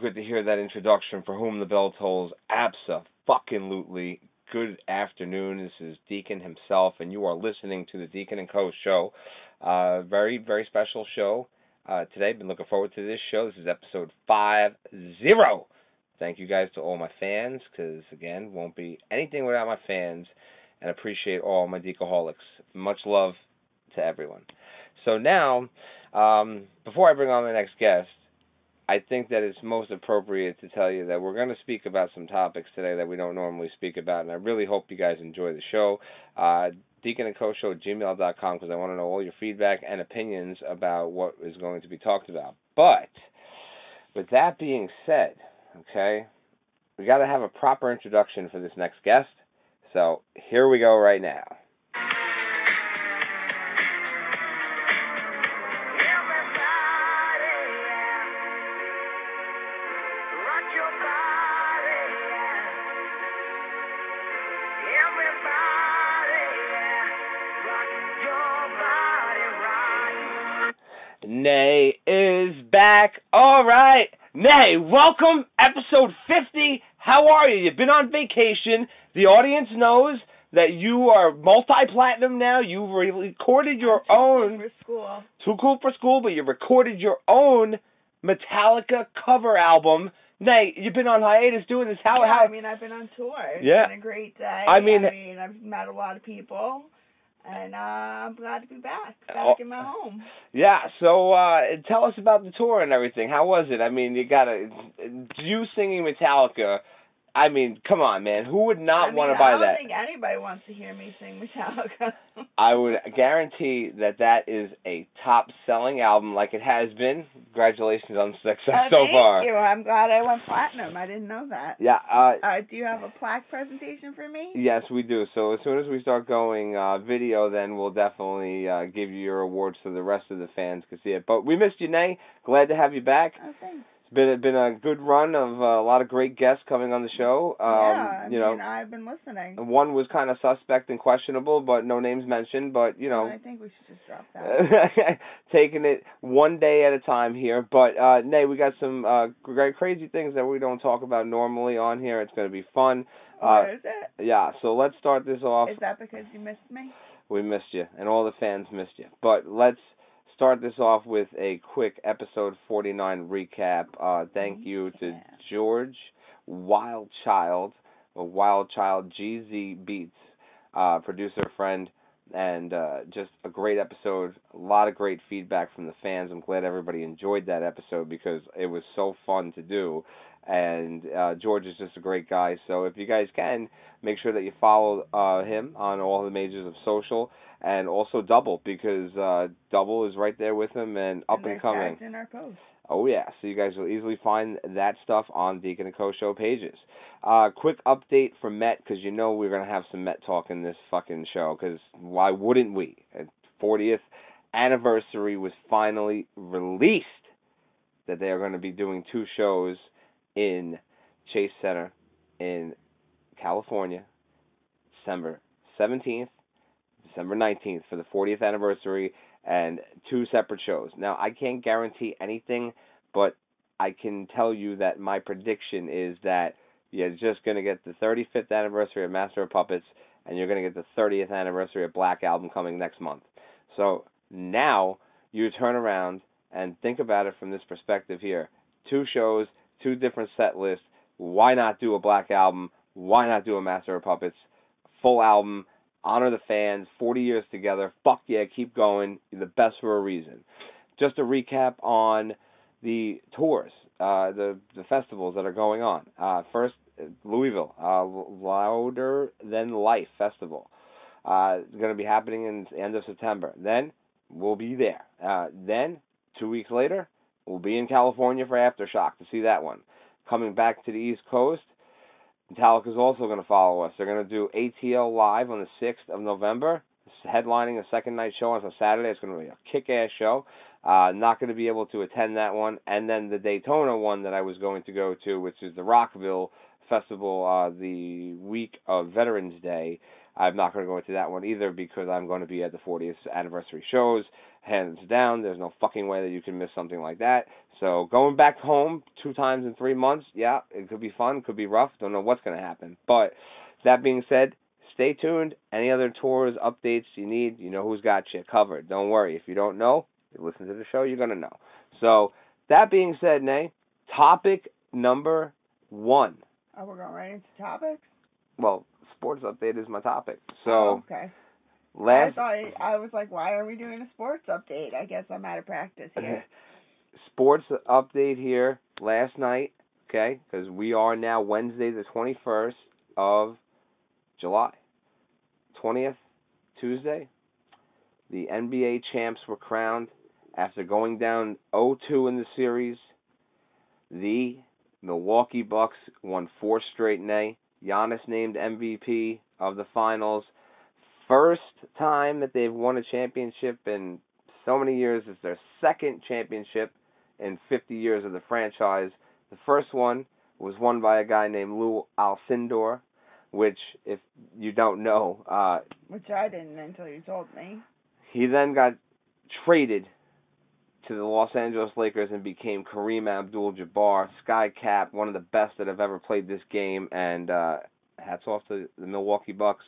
Good to hear that introduction for whom the bell tolls. Absa fucking lootly. Good afternoon. This is Deacon himself, and you are listening to the Deacon and Co. show. Uh, very, very special show uh, today. Been looking forward to this show. This is episode five zero. Thank you guys to all my fans, because again, won't be anything without my fans, and appreciate all my Decoholics. Much love to everyone. So now, um, before I bring on the next guest, I think that it's most appropriate to tell you that we're going to speak about some topics today that we don't normally speak about, and I really hope you guys enjoy the show. Uh, Deacon and Co Show at gmail.com because I want to know all your feedback and opinions about what is going to be talked about. But with that being said, okay, we got to have a proper introduction for this next guest. So here we go right now. Nay, welcome, episode 50. How are you? You've been on vacation. The audience knows that you are multi-platinum now. You've recorded your too own. Cool for school. Too cool for school, but you recorded your own Metallica cover album. Nay, you've been on hiatus doing this. How? yeah, how? I mean, I've been on tour. It's Yeah. been a great day. I mean- I mean, I've met a lot of people, and uh, I'm glad to be back, back Oh. in my home. Yeah, so uh tell us about the tour and everything. How was it? I mean, you got a you singing Metallica. I mean, come on, man. Who would not I mean, want to buy that? I don't that? think anybody wants to hear me sing Metallica. I would guarantee that that is a top-selling album like it has been. Congratulations on success Uh, so thank far. you. I'm glad I went platinum. I didn't know that. Yeah, uh Uh, do you have a plaque presentation for me? Yes, we do. So as soon as we start going uh, video, then we'll definitely uh, give you your awards so the rest of the fans can see it. But we missed you, Nay. Glad to have you back. Oh, thanks. It's been been a good run of uh, a lot of great guests coming on the show. Um, yeah, I you know, mean, I've been listening. one was kind of suspect and questionable, but no names mentioned. But you know, I think we should just drop that. taking it one day at a time here. But uh Nay, we got some uh great crazy things that we don't talk about normally on here. It's going to be fun. Uh Where is it? yeah, so let's start this off. Is that because you missed me? We missed you, and all the fans missed you. But let's start this off with a quick episode 49 recap. Uh, thank you to George Wildchild, Wildchild GZ Beats, uh, producer friend, and uh, just a great episode. A lot of great feedback from the fans. I'm glad everybody enjoyed that episode because it was so fun to do. And uh, George is just a great guy. So if you guys can, make sure that you follow uh, him on all the majors of social and also Double because uh, Double is right there with him and up and and coming. in our post. Oh yeah, so you guys will easily find that stuff on Deacon and Co show pages. Uh, quick update for Met because you know we're gonna have some Met talk in this fucking show because why wouldn't we? 40th anniversary was finally released that they are going to be doing two shows in Chase Center in California, December 17th, December 19th for the 40th anniversary and two separate shows. Now, I can't guarantee anything, but I can tell you that my prediction is that you're just going to get the 35th anniversary of Master of Puppets and you're going to get the 30th anniversary of Black Album coming next month. So now you turn around and think about it from this perspective here. Two shows, two different set lists. Why not do a Black Album? Why not do a Master of Puppets? Full album honor the fans, 40 years together. Fuck yeah, keep going. You're the best for a reason. Just a recap on the tours, uh, the the festivals that are going on. Uh, first, Louisville, uh, Louder Than Life Festival. Uh, it's going to be happening in the end of September. Then we'll be there. Uh, then two weeks later, we'll be in California for Aftershock to see that one. Coming back to the East Coast, Metallica is also going to follow us. They're going to do ATL Live on the 6th of November, headlining a second night show on a Saturday. It's going to be a kick ass show. Uh, not going to be able to attend that one. And then the Daytona one that I was going to go to, which is the Rockville Festival uh, the week of Veterans Day. I'm not going to go into that one either because I'm going to be at the 40th anniversary shows. Hands down, there's no fucking way that you can miss something like that. So going back home two times in three months, yeah, it could be fun, could be rough. Don't know what's going to happen. But that being said, stay tuned. Any other tours, updates you need, you know who's got you covered. Don't worry. If you don't know, you listen to the show, you're going to know. So that being said, Nay, topic number one. Oh, we're going right into topics. Well, sports update is my topic. So oh, okay. last I thought I was like, why are we doing a sports update? I guess I'm out of practice here. sports update here last night. Okay, because we are now Wednesday the 21st of July. 20th, Tuesday. The NBA champs were crowned after going down 0-2 in the series. The Milwaukee Bucks won four straight nay. Giannis named MVP of the finals. First time that they've won a championship in so many years. It's their second championship in 50 years of the franchise. The first one was won by a guy named Lou Alcindor, which, if you don't know, uh, which I didn't until you told me. He then got traded to the Los Angeles Lakers and became Kareem Abdul-Jabbar, Sky Cap, one of the best that have ever played this game, and uh, hats off to the Milwaukee Bucks.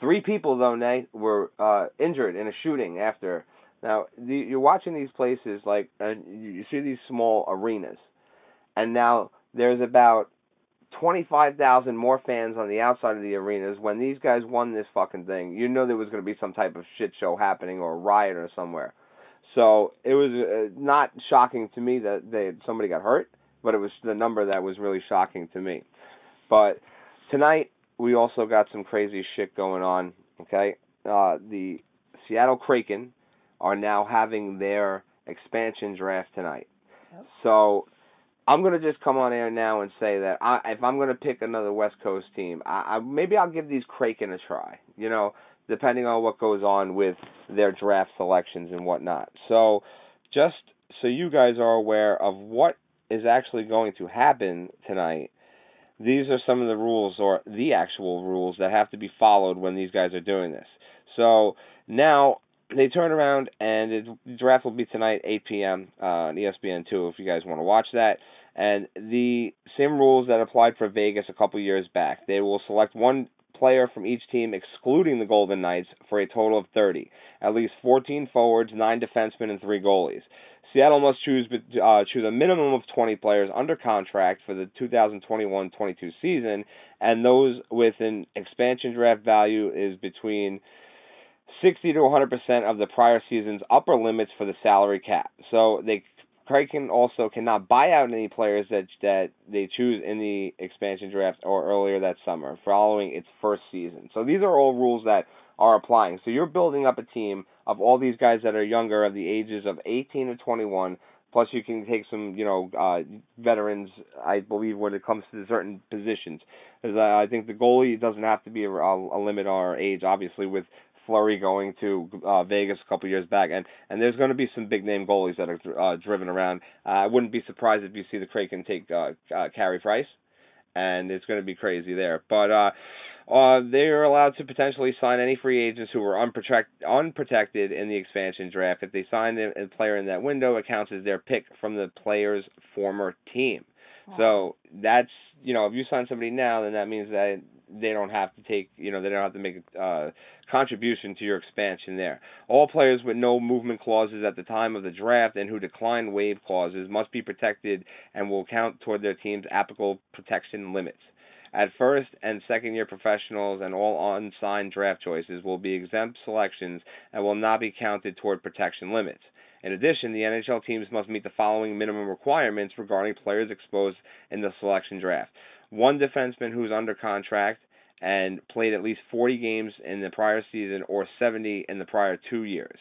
Three people though, Nay, were uh, injured in a shooting after. Now the, you're watching these places like, and you see these small arenas, and now there's about 25,000 more fans on the outside of the arenas. When these guys won this fucking thing, you know there was going to be some type of shit show happening or a riot or somewhere. So it was uh, not shocking to me that they somebody got hurt, but it was the number that was really shocking to me. But tonight we also got some crazy shit going on. Okay, uh, the Seattle Kraken are now having their expansion draft tonight. Yep. So I'm gonna just come on air now and say that I, if I'm gonna pick another West Coast team, I, I maybe I'll give these Kraken a try. You know, depending on what goes on with their draft selections and whatnot. So, just so you guys are aware of what is actually going to happen tonight, these are some of the rules or the actual rules that have to be followed when these guys are doing this. So now they turn around and the draft will be tonight, 8 p.m. Uh, on ESPN2 if you guys want to watch that. And the same rules that applied for Vegas a couple years back. They will select one player from each team, excluding the Golden Knights, for a total of 30. At least 14 forwards, 9 defensemen, and 3 goalies. Seattle must choose uh, choose a minimum of 20 players under contract for the 2021-22 season, and those with an expansion draft value is between 60 to 100 percent of the prior season's upper limits for the salary cap. So they Kraken also cannot buy out any players that that they choose in the expansion draft or earlier that summer, following its first season. So these are all rules that are applying. So you're building up a team of all these guys that are younger, of the ages of 18 to 21. Plus, you can take some, you know, uh, veterans. I believe when it comes to certain positions, because I think the goalie doesn't have to be a, a limit on our age. Obviously, with Fleury going to uh, Vegas a couple years back, and and there's going to be some big name goalies that are uh, driven around. Uh, I wouldn't be surprised if you see the Kraken take uh, uh, Carey Price, and it's going to be crazy there. But uh, uh, they are allowed to potentially sign any free agents who were unprotect, unprotected in the expansion draft. If they sign a player in that window, it counts as their pick from the player's former team. So that's you know if you sign somebody now, then that means that they don't have to take, you know, they don't have to make a uh, contribution to your expansion there. All players with no movement clauses at the time of the draft and who decline waive clauses must be protected and will count toward their team's applicable protection limits. At first and second year professionals and all unsigned draft choices will be exempt selections and will not be counted toward protection limits. In addition, the NHL teams must meet the following minimum requirements regarding players exposed in the selection draft one defenseman who's under contract and played at least 40 games in the prior season or 70 in the prior two years.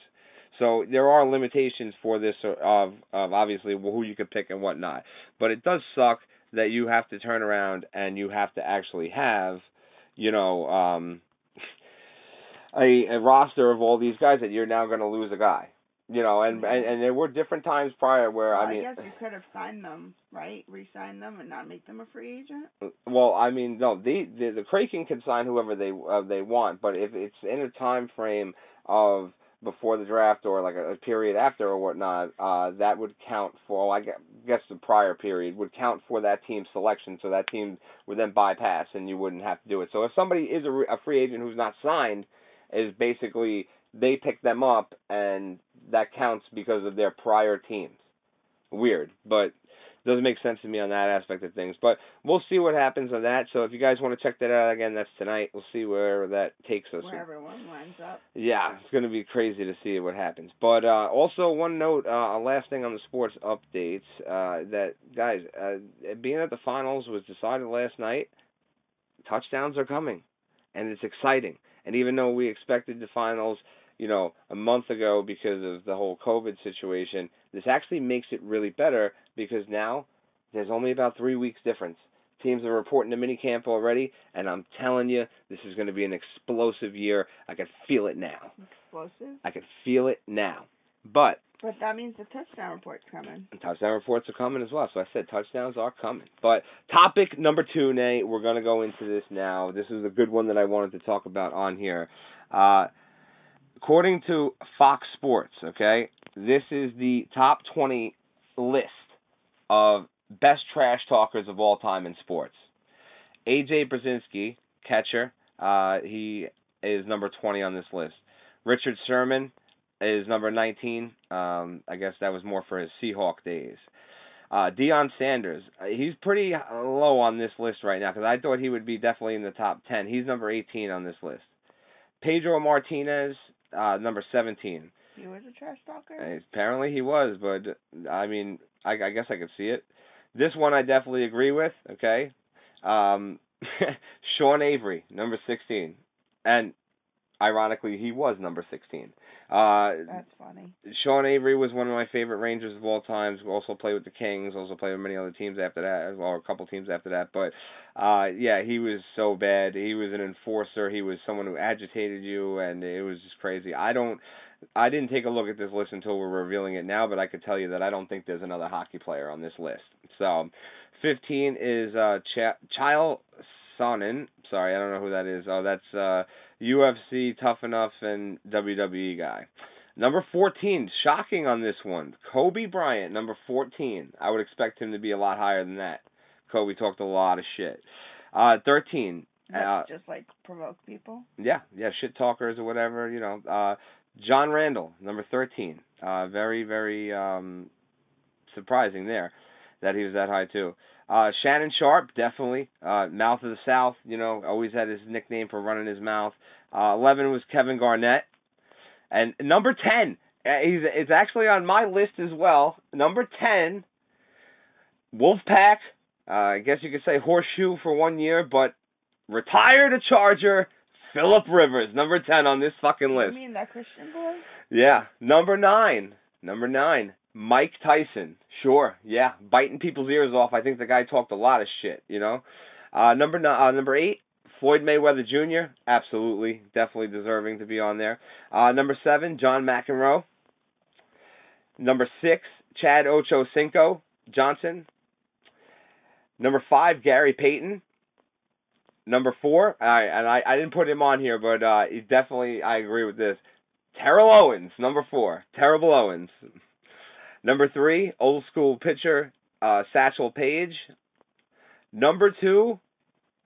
So there are limitations for this of of obviously who you could pick and whatnot. But it does suck that you have to turn around and you have to actually have, you know, um, a, a roster of all these guys that you're now going to lose a guy. You know, and, and and there were different times prior where Well, I mean, I guess you could have signed them, right? Re-signed them and not make them a free agent. well, I mean, no, the the, the Kraken can sign whoever they uh, they want, but if it's in a time frame of before the draft or like a, a period after or whatnot, uh, that would count for. Well, I guess the prior period would count for that team's selection, so that team would then bypass, and you wouldn't have to do it. So if somebody is a, a free agent who's not signed, is basically they pick them up, and that counts because of their prior teams. Weird, but doesn't make sense to me on that aspect of things. But we'll see what happens on that. So if you guys want to check that out again, that's tonight. We'll see where that takes us. Where everyone lines up. Yeah, it's gonna be crazy to see what happens. But uh, also one note, uh, last thing on the sports updates, uh, that guys, uh, being at the finals was decided last night. Touchdowns are coming, and it's exciting. And even though we expected the finals, you know, a month ago because of the whole COVID situation, this actually makes it really better because now there's only about three weeks difference. Teams are reporting to minicamp already, and I'm telling you, this is going to be an explosive year. I can feel it now. Explosive. I can feel it now. But But that means the touchdown report's coming. touchdown reports are coming as well. So I said touchdowns are coming. But topic number two, Nate, we're going to go into this now. This is a good one that I wanted to talk about on here. Uh, according to Fox Sports, okay, this is the top 20 list of best trash talkers of all time in sports. AJ Pierzynski, catcher, uh, he is number 20 on this list. Richard Sherman is number 19. Um, I guess that was more for his Seahawk days. Uh, Deion Sanders, uh, he's pretty low on this list right now because I thought he would be definitely in the top 10. He's number 18 on this list. Pedro Martinez, uh, number 17. He was a trash talker. Uh, Apparently he was, but I mean, I, I guess I could see it. This one I definitely agree with. Okay, um, Sean Avery, number sixteen, and ironically he was number sixteen. Uh, That's funny. Sean Avery was one of my favorite Rangers of all times. Also played with the Kings. Also played with many other teams after that, or a couple teams after that. But uh, yeah, he was so bad. He was an enforcer. He was someone who agitated you, and it was just crazy. I don't. I didn't take a look at this list until we're revealing it now, but I could tell you that I don't think there's another hockey player on this list. So, 15 is uh, Ch- Chael Sonnen. Sorry, I don't know who that is. Oh, that's uh, UFC Tough Enough and WWE guy. Number 14, shocking on this one. Kobe Bryant, number 14. I would expect him to be a lot higher than that. Kobe talked a lot of shit. Uh, 13, That's uh, just like provoke people. yeah, yeah, shit talkers or whatever, you know. Uh John Randle, number thirteen. Uh very, very um surprising there that he was that high too. Uh Shannon Sharpe, definitely. Uh Mouth of the South, you know, always had his nickname for running his mouth. Uh eleven was Kevin Garnett. And number ten, uh, he's it's actually on my list as well. Number ten, Wolfpack. Uh, I guess you could say horseshoe for one year, but retired a Charger, Philip Rivers, number 10 on this fucking list. You mean that Christian boy? Yeah, number 9. Number 9, Mike Tyson. Sure, yeah, biting people's ears off. I think the guy talked a lot of shit, you know. Uh number uh, number 8, Floyd Mayweather Jr. Absolutely, definitely deserving to be on there. Uh number 7, John McEnroe. Number 6, Chad Ocho Cinco Johnson. Number 5, Gary Payton. Number four, I and I, I didn't put him on here, but uh, he definitely I agree with this. Terrell Owens, number four, Terrible Owens. Number three, old school pitcher uh, Satchel Paige. Number two,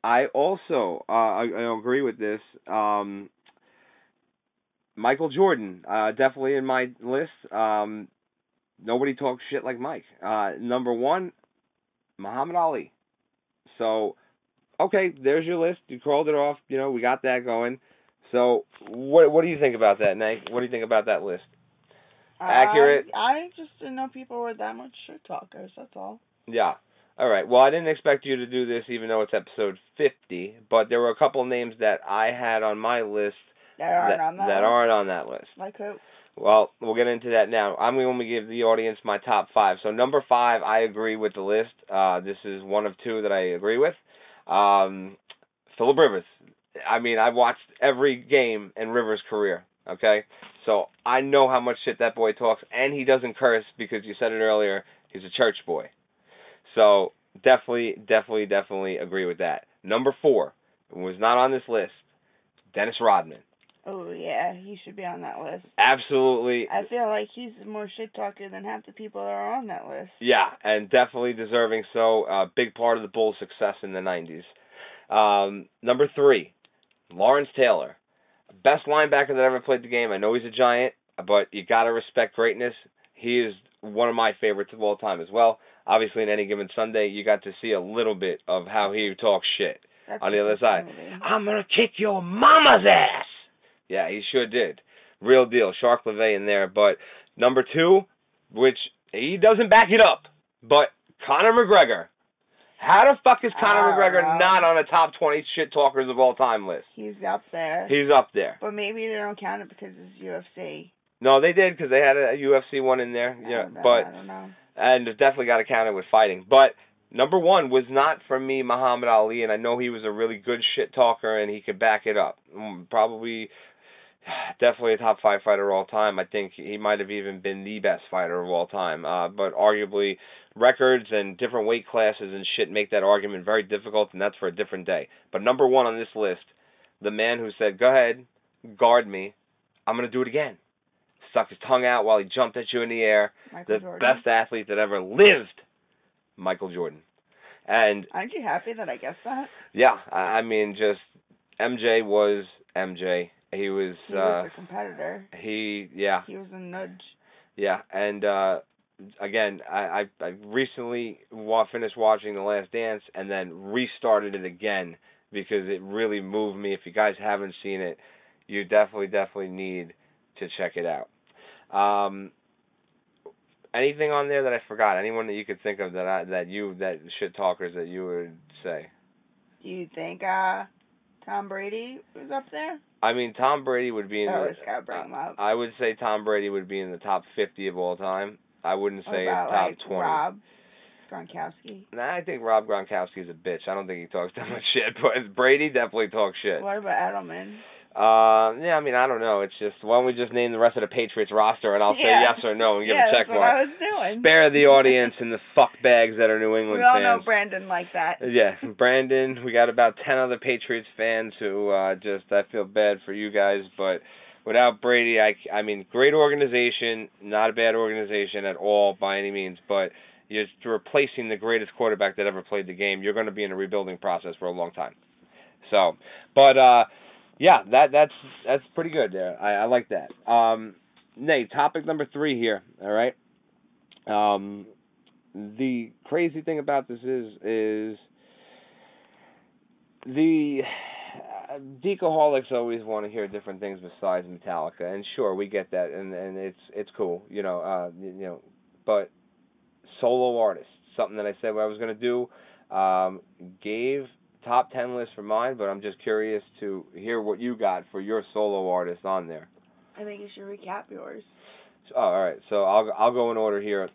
I also uh, I, I agree with this. Um, Michael Jordan, uh, definitely in my list. Um, nobody talks shit like Mike. Uh, number one, Muhammad Ali. So okay, there's your list. You crawled it off. You know, we got that going. So, what what do you think about that, Nate? What do you think about that list? Accurate. I, I just didn't know people were that much shit talkers. That's all. Yeah. All right. Well, I didn't expect you to do this, even though it's episode 50. But there were a couple names that I had on my list That aren't that, on that. that aren't on that list. Like who? Well, we'll get into that now. I'm going to give the audience my top five. So number five, I agree with the list. Uh, this is one of two that I agree with. Um, Philip Rivers. I mean, I've watched every game in Rivers' career. Okay, So I know how much shit that boy talks, and he doesn't curse because you said it earlier. He's a church boy. So definitely, definitely, definitely agree with that. Number four was not on this list. Dennis Rodman. Oh yeah, he should be on that list. Absolutely. I feel like he's more shit talker than half the people that are on that list. Yeah, and definitely deserving so. A uh, big part of the Bulls' success in the 90s. Um, number three, Lawrence Taylor. Best linebacker that ever played the game. I know he's a giant, but you got to respect greatness. He is one of my favorites of all time as well. Obviously, in any given Sunday, you got to see a little bit of how he talks shit That's on the other side. I'm gonna kick your mama's ass. Yeah, he sure did. Real deal. Shark Lavay in there. But number two, which he doesn't back it up, but Conor McGregor. How the fuck is Conor McGregor no. not on a top 20 shit talkers of all time list? He's up there. He's up there. but maybe they don't count it because it's UFC. No, they did because they had a UFC one in there. I Yeah, don't know, but I don't know. and definitely got to count it with fighting. But number one was not for me Muhammad Ali, and I know he was a really good shit talker and he could back it up. Mm, Probably, definitely a top five fighter of all time. I think he might have even been the best fighter of all time. Uh, but arguably, records and different weight classes and shit make that argument very difficult, and that's for a different day. But number one on this list, the man who said, "Go ahead, guard me. I'm gonna do it again." Stuck his tongue out while he jumped at you in the air Michael the Jordan. best athlete that ever lived, Michael Jordan. And Aren't you happy that I guessed that? yeah, I mean, just MJ was MJ. He was, He uh, was a competitor. he, yeah, He was a nudge. yeah, and uh again, I I, I recently wa- finished watching The Last Dance and then restarted it again because it really moved me. If you guys haven't seen it, you definitely definitely need to check it out. Um, anything on there that I forgot? Anyone that you could think of that I, that you that shit talkers that you would say? Do you think uh Tom Brady was up there? I mean, Tom Brady would be in I the. always gotta him up. I would say Tom Brady would be in the top 50 of all time. I wouldn't What say about top like 20. Rob Gronkowski? Nah, I think Rob Gronkowski's a bitch. I don't think he talks that much shit, but Brady definitely talks shit. What about Edelman? Uh, yeah, I mean, I don't know. It's just why don't we just name the rest of the Patriots roster and I'll say Yeah. yes or no and give yeah, a check that's what mark. I was doing. Spare the audience and the fuck bags that are New England fans. we all fans. know Brandon like that. Yeah, Brandon. We got about ten other Patriots fans who uh just I feel bad for you guys, but without Brady, I I mean, great organization, not a bad organization at all by any means, but you're replacing the greatest quarterback that ever played the game. You're going to be in a rebuilding process for a long time. So, but uh yeah, that that's that's pretty good there. I I like that. Um Nate, topic number 3 here, all right? Um the crazy thing about this is is the decaholics always want to hear different things besides Metallica, and sure we get that, and and it's it's cool, you know, uh, you know, but solo artists, something that I said what I was gonna do, um, gave top ten list for mine, but I'm just curious to hear what you got for your solo artist on there. I think you should recap yours. Oh, all right. So I'll I'll go in order here.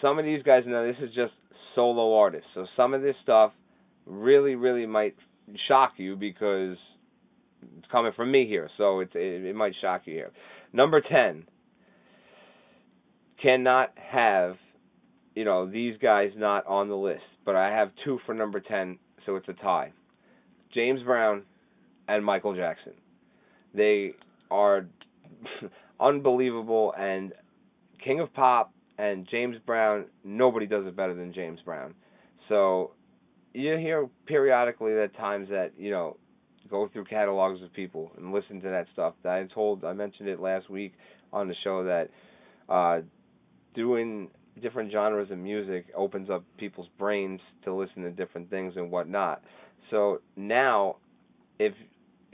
Some of these guys know this is just solo artists. So some of this stuff really really might shock you because it's coming from me here. So it it, might shock you here. Number 10 cannot have you know these guys not on the list, but I have two for number 10, so it's a tie. James Brown and Michael Jackson. They are unbelievable and King of Pop and James Brown, nobody does it better than James Brown. So you hear periodically at times that, you know, go through catalogs of people and listen to that stuff. I told I mentioned it last week on the show that uh doing different genres of music opens up people's brains to listen to different things and whatnot. So now if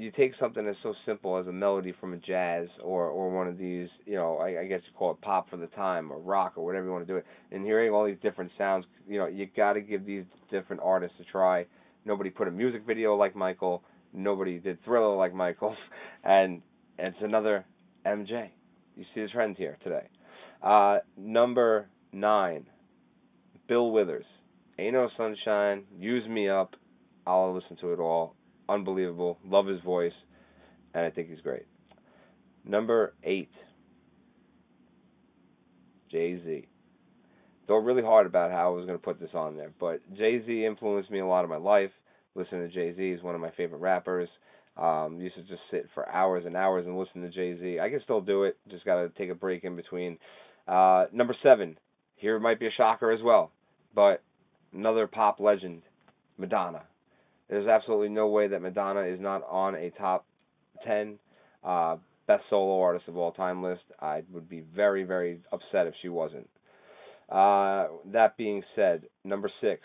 you take something that's so simple as a melody from a jazz or or one of these, you know, I, I guess you call it pop for the time or rock or whatever you want to do it, and hearing all these different sounds, you know, you got to give these different artists a try. Nobody put a music video like Michael. Nobody did Thriller like Michael, and it's another MJ. You see the trend here today. Uh, number nine, Bill Withers. Ain't no sunshine. Use me up. I'll listen to it all unbelievable. Love his voice, and I think he's great. Number eight, Jay Z. Thought really hard about how I was going to put this on there, but Jay Z influenced me a lot of my life. Listening to Jay Z is one of my favorite rappers. Um, used to just sit for hours and hours and listen to Jay Z. I can still do it. Just got to take a break in between. Uh, number seven. Here might be a shocker as well, but another pop legend, Madonna. There's absolutely no way that Madonna is not on a top ten uh, best solo artist of all time list. I would be very, very upset if she wasn't. Uh, that being said, number six,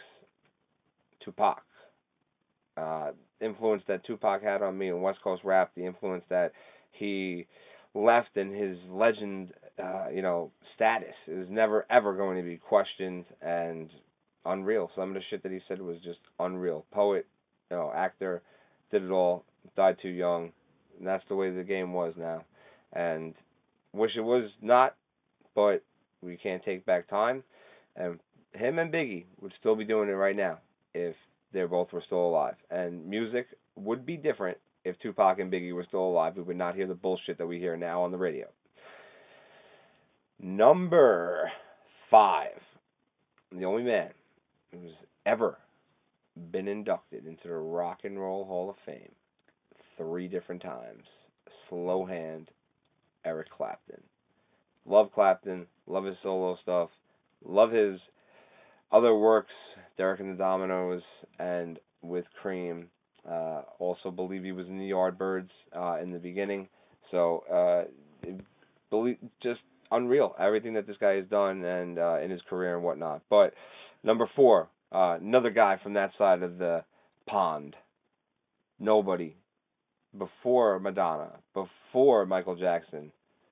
Tupac. Uh, influence that Tupac had on me in West Coast rap, the influence that he left in his legend, uh, you know, status is never ever going to be questioned and unreal. Some of the shit that he said was just unreal. Poet, you know, actor, did it all, died too young. And that's the way the game was now. And wish it was not, but we can't take back time. And him and Biggie would still be doing it right now if they both were still alive. And music would be different if Tupac and Biggie were still alive. We would not hear the bullshit that we hear now on the radio. Number five, the only man who's ever been inducted into the Rock and Roll Hall of Fame three different times. Slow hand, Eric Clapton. Love Clapton, love his solo stuff, love his other works, Derek and the Dominos, and with Cream. Uh, also believe he was in the Yardbirds uh, in the beginning. So uh, believe just unreal everything that this guy has done and uh, in his career and whatnot. But number four, uh, another guy from that side of the pond. Nobody before Madonna, before Michael Jackson,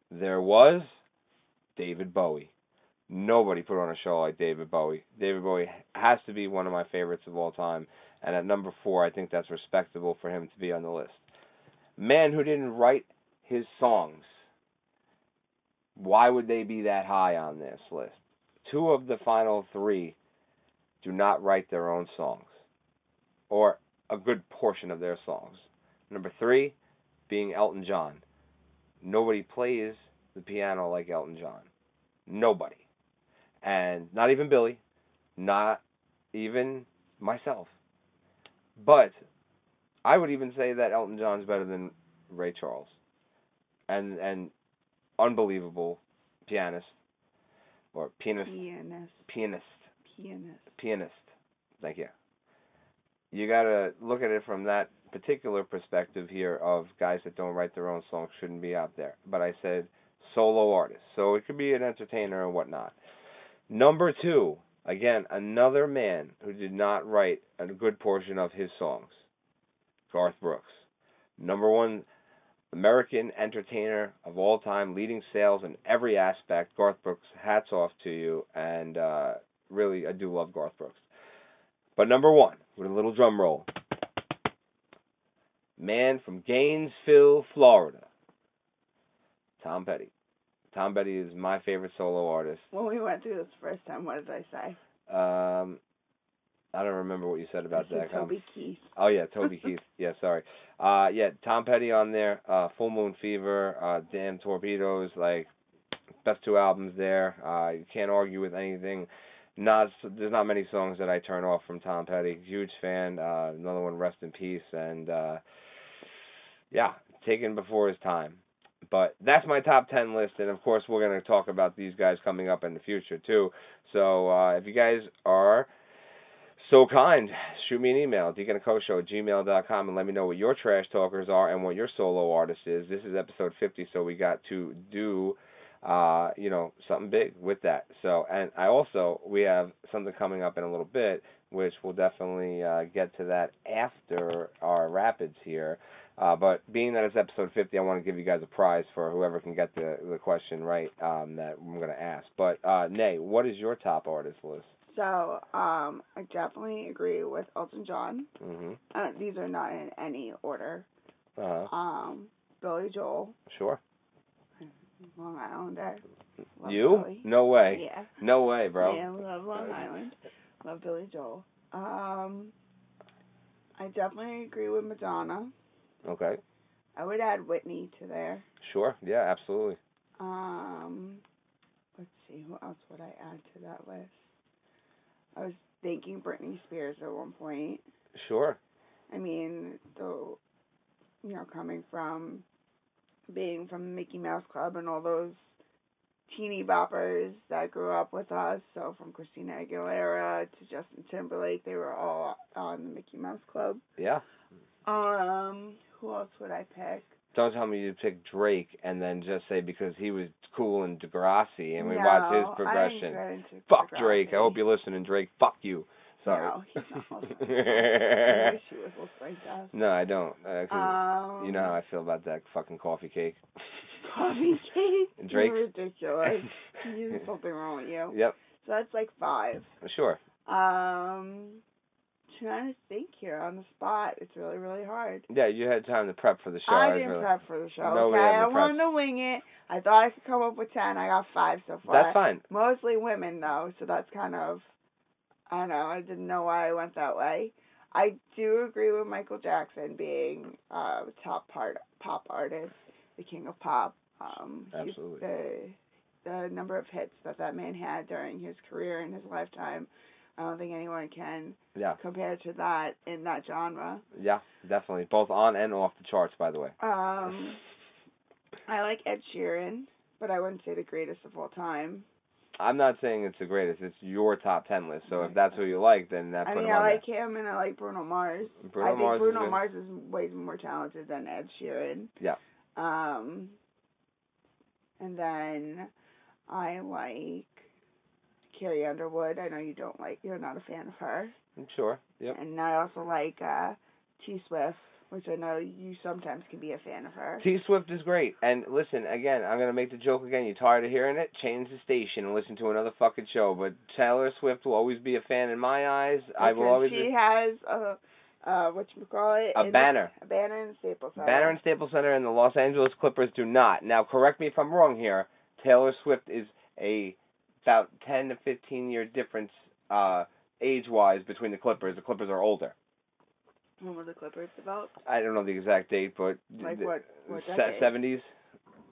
there was David Bowie. Nobody put on a show like David Bowie. David Bowie has to be one of my favorites of all time, and at number four, I think that's respectable for him to be on the list. Man who didn't write his songs. Why would they be that high on this list? Two of the final three do not write their own songs, or a good portion of their songs. Number three, being Elton John. Nobody plays the piano like Elton John. Nobody. And not even Billy, not even myself. But I would even say that Elton John's better than Ray Charles. And and unbelievable pianist or pianist Pianist. pianist Pianist. pianist. Thank you. You got to look at it from that particular perspective here of guys that don't write their own songs shouldn't be out there. But I said solo artist. So it could be an entertainer and whatnot. Number two, again, another man who did not write a good portion of his songs. Garth Brooks. Number one American entertainer of all time, leading sales in every aspect. Garth Brooks, hats off to you. And uh, really, I do love Garth Brooks. But number one, with a little drum roll, man from Gainesville, Florida, Tom Petty. Tom Petty is my favorite solo artist. When we went through this first time, what did I say? Um, I don't remember what you said about that. Um, Toby Keith. Oh yeah, Toby Keith. Yeah, sorry. Uh, yeah, Tom Petty on there. Uh, Full Moon Fever. Uh, Damn Torpedoes. Like best two albums there. Uh, you can't argue with anything. Not there's not many songs that I turn off from Tom Petty. Huge fan. Uh, another one, Rest in Peace, and uh, yeah, taken before his time. But that's my top ten list, and of course we're gonna talk about these guys coming up in the future too. So uh, if you guys are so kind, shoot me an email, deaconacoshow at gmail.com, and let me know what your trash talkers are and what your solo artist is. This is episode 50, so we got to do, uh, you know, something big with that. So, and I also, we have something coming up in a little bit, which we'll definitely uh, get to that after our rapids here. Uh, but being that it's episode 50, I want to give you guys a prize for whoever can get the the question right um, that I'm going to ask. But uh, Nay, what is your top artist list? So, um, I definitely agree with Elton John. Mhm. Uh, these are not in any order. Uh huh. Um, Billy Joel, Sure. Long Islander. Love you? Billy. No way. Yeah. No way, bro. Yeah, love Long Island. Love Billy Joel. Um, I definitely agree with Madonna. Okay. I would add Whitney to there. Sure. Yeah. Absolutely. Um, let's see, who else would I add to that list? I was thinking Britney Spears at one point. Sure. I mean, the you know, coming from being from the Mickey Mouse Club and all those teeny boppers that grew up with us, so from Christina Aguilera to Justin Timberlake, they were all on the Mickey Mouse Club. Yeah. Um, who else would I pick? Don't tell me you pick Drake and then just say because he was cool in Degrassi and we no, watched his progression. didn't get into Fuck Degrassi. Drake. I hope you're listening, Drake. Fuck you. Sorry. No, he's not. I wish he to us. no, I don't. Uh, 'cause Um, you know how I feel about that fucking coffee cake. coffee cake. Drake? You're ridiculous. There's something wrong with you. Yep. So that's like five. Sure. Um, trying to think here on the spot. It's really, really hard. Yeah, you had time to prep for the show. I was didn't really... prep for the show. No, we okay, I haven't wanted to wing it. I thought I could come up with ten. I got five so far. That's fine. Mostly women though, so that's kind of I don't know, I didn't know why I went that way. I do agree with Michael Jackson being uh top part pop artist, the king of pop. Um Absolutely. the the number of hits that that man had during his career and his lifetime. I don't think anyone can Yeah. compare to that in that genre. Yeah, definitely. Both on and off the charts, by the way. Um I like Ed Sheeran, but I wouldn't say the greatest of all time. I'm not saying it's the greatest. It's your top ten list. So if that's who you like, then that I mean, I like him and I like Bruno Mars. Bruno I think Mars Bruno good. Mars is way more talented than Ed Sheeran. Yeah. Um, and then I like Carrie Underwood. I know you don't like, you're not a fan of her. I'm sure. Yep. And I also like uh, T Swift, which I know you sometimes can be a fan of her. T Swift is great. And listen, again, I'm gonna make the joke again. You tired of hearing it? Change the station and listen to another fucking show. But Taylor Swift will always be a fan in my eyes. I will Because always She be has a, uh, what you call it? a banner. A banner in the Staples Center. Banner and Staples Center and the Los Angeles Clippers do not. Now, correct me if I'm wrong here. Taylor Swift is a about 10 to 15 year difference uh, age wise between the Clippers. The Clippers are older. When were the Clippers developed? I don't know the exact date, but Like the- what? What decade? 70s.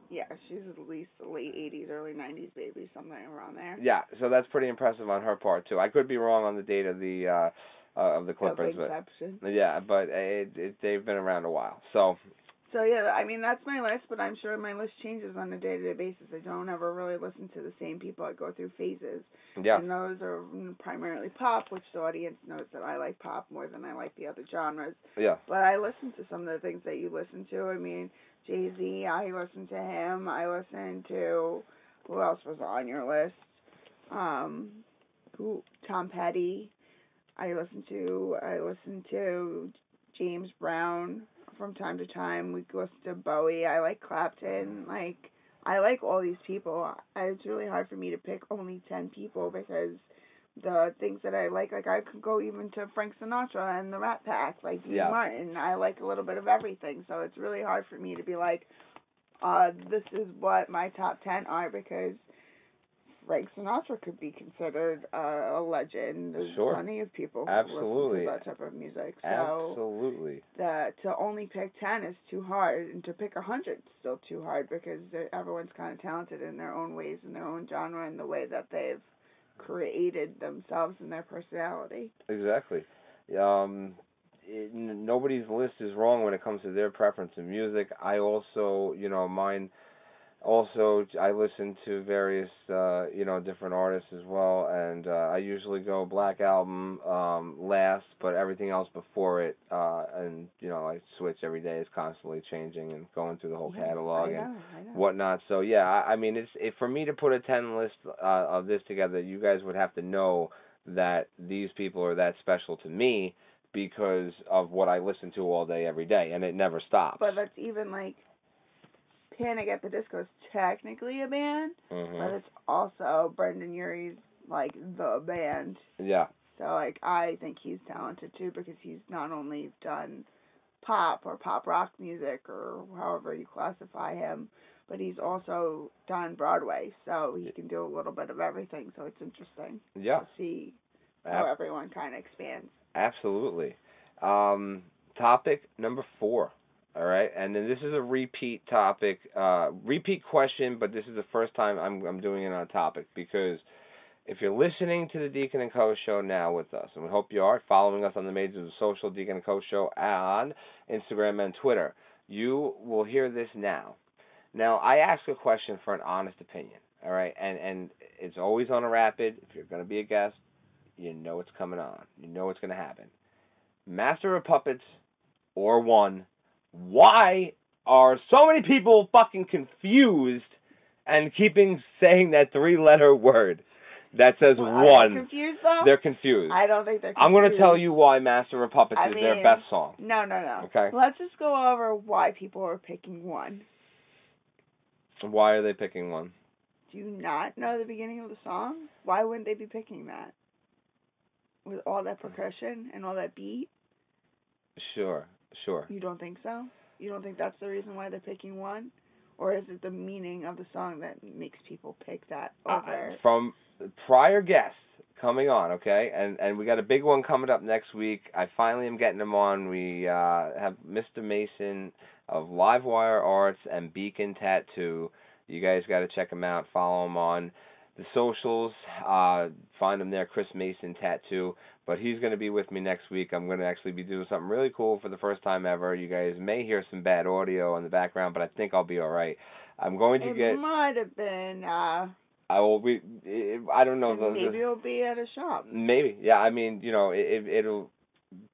Yeah, she's at least late '80s, early '90s baby, something around there. Yeah, so that's pretty impressive on her part too. I could be wrong on the date of the uh, uh of the Clippers, but yeah, but it, it, they've been around a while. So So yeah, I mean that's my list, but I'm sure my list changes on a day-to-day basis. I don't ever really listen to the same people. I go through phases, yeah, and those are primarily pop, which the audience knows that I like pop more than I like the other genres. yeah, But I listen to some of the things that you listen to. I mean, Jay Z, I listen to him. I listen to who else was on your list? Um, who? Tom Petty. I listen to. I listen to James Brown from time to time. We listen to Bowie. I like Clapton. Like I like all these people. It's really hard for me to pick only ten people because the things that I like, like I could go even to Frank Sinatra and the Rat Pack, like Dean Yeah. Martin. I like a little bit of everything, so it's really hard for me to be like, uh, this is what my top ten are because Frank Sinatra could be considered uh, a legend. There's Sure. plenty of people who Absolutely. listen to that type of music. So absolutely. the to only pick ten is too hard, and to pick a hundred is still too hard because everyone's kind of talented in their own ways, in their own genre, and the way that they've created themselves and their personality. Exactly. Um, it, n- nobody's list is wrong when it comes to their preference in music. I also, you know, mine. Also, I listen to various, uh, you know, different artists as well, and uh, I usually go Black Album um, last, but everything else before it, uh, and you know, I switch every day. It's constantly changing and going through the whole Yeah, catalog I and know, I know. whatnot. So yeah, I, I mean, it's if for me to put a ten list uh, of this together, you guys would have to know that these people are that special to me because of what I listen to all day, every day, and it never stops. But that's even like Panic at the Disco is technically a band, but hmm it's also Brendon Urie's like the band. Yeah, So like I think he's talented too because he's not only done pop or pop rock music or however you classify him, but he's also done Broadway. So he can do a little bit of everything. So it's interesting yeah, to see how ab- everyone kind of expands. absolutely. Um, topic number four: All right, and then this is a repeat topic, uh, repeat question, but this is the first time I'm I'm doing it on a topic because if you're listening to the Deacon and Co show now with us, and we hope you are following us on the Maids of Social Deacon and Co show on Instagram and Twitter, you will hear this now. Now, I ask a question for an honest opinion, all right, and and it's always on a rapid. If you're going to be a guest, you know it's coming on. You know what's going to happen. Master of Puppets or one. Why are so many people fucking confused and keeping saying that three letter word that says Well, one? they confused though? They're confused. I don't think they're. confused. I'm going to tell you why Master of Puppets I is their best song. No, no, no. Okay. Let's just go over why people are picking one. Why are they picking one? Do you not know the beginning of the song? Why wouldn't they be picking that? With all that hmm. percussion and all that beat? Sure, sure. You don't think so? You don't think that's the reason why they're picking one? Or is it the meaning of the song that makes people pick that over? Uh, from prior guests coming on, okay, and and we got a big one coming up next week. I finally am getting them on. We uh, have Mr. Mason of Livewire Arts and Beacon Tattoo. You guys got to check them out. Follow them on the socials. Uh, find them there, Chris Mason Tattoo. But he's going to be with me next week. I'm going to actually be doing something really cool for the first time ever. You guys may hear some bad audio in the background, but I think I'll be all right. I'm going to it get. It might have been, uh, I will be. I don't know. the- the- maybe it'll be at a shop. Maybe, yeah. I mean, you know, it, it'll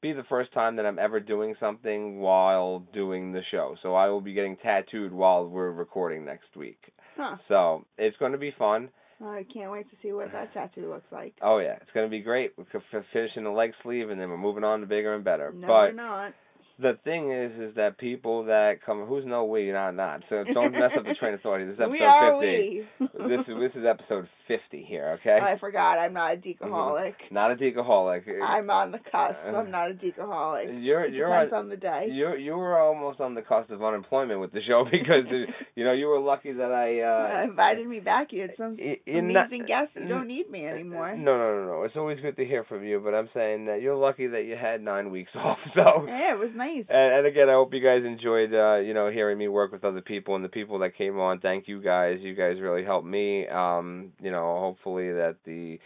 be the first time that I'm ever doing something while doing the show. So I will be getting tattooed while we're recording next week. Huh. So it's going to be fun. I can't wait to see what that tattoo looks like. Oh yeah, it's going to be great. We're f- finishing the leg sleeve, and then we're moving on to bigger and better. No, but we're not. The thing is, is that people that come, who's no we, not not. So don't mess up the train of thought. This is episode we are fifty. we. This is this is episode fifty here. Okay. I forgot. I'm not a decaholic. Not a decaholic. I'm on the cusp. I'm not a decaholic. You're you're on, on the day. You you were almost on the cusp of unemployment with the show because you know you were lucky that I uh Uh, invited me back. You had some you're not- amazing guests. You don't need me anymore. No, no, no, no. It's always good to hear from you, but I'm saying that you're lucky that you had nine weeks off. So, Yeah, it was nice. And, and again, I hope you guys enjoyed, uh, you know, hearing me work with other people and the people that came on. Thank you guys. You guys really helped me. Um, you know, hopefully that the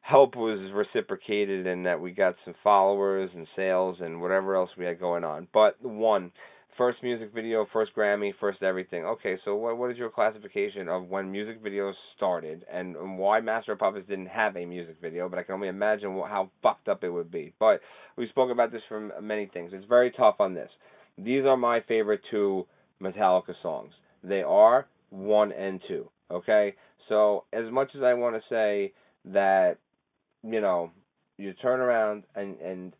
help was reciprocated and that we got some followers and sales and whatever else we had going on. But one, first music video, first Grammy, first everything. Okay, so what what is your classification of when music videos started and, and why Master of Puppets didn't have a music video? But I can only imagine wh- how fucked up it would be. But we spoke about this from many things. It's very tough on this. These are my favorite two Metallica songs. They are one and two. Okay, so as much as I want to say that, you know, you turn around and and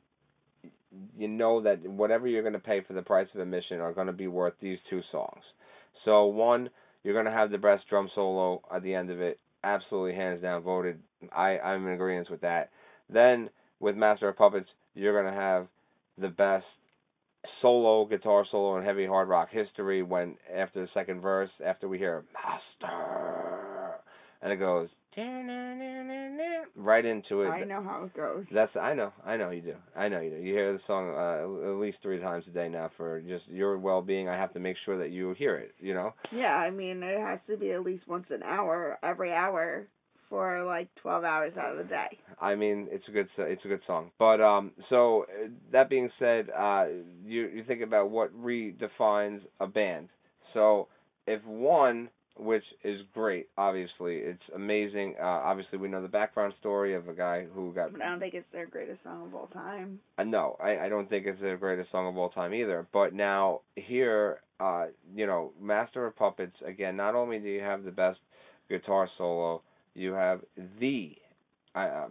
you know that whatever you're going to pay for the price of admission are going to be worth these two songs. So one, you're going to have the best drum solo at the end of it, absolutely hands down voted. I I'm in agreement with that. Then with Master of Puppets, you're going to have the best solo guitar solo in heavy hard rock history when after the second verse after we hear master and it goes right into it I know how it goes. that's I know, I know you do. I know you do. You hear the song uh, at least three times a day now for just your well-being. I have to make sure that you hear it. You know. Yeah, I mean it has to be at least once an hour, every hour, for like twelve hours out of the day. I mean, it's a good it's a good song. But um, so uh, that being said, uh, you you think about what redefines a band. So if one, which is great, obviously it's amazing. Uh, obviously we know the background story of a guy who got But I don't think it's their greatest song of all time. Uh, no, I, I don't think it's the greatest song of all time either. But now here, uh, you know, Master of Puppets again. Not only do you have the best guitar solo, you have the, I, uh,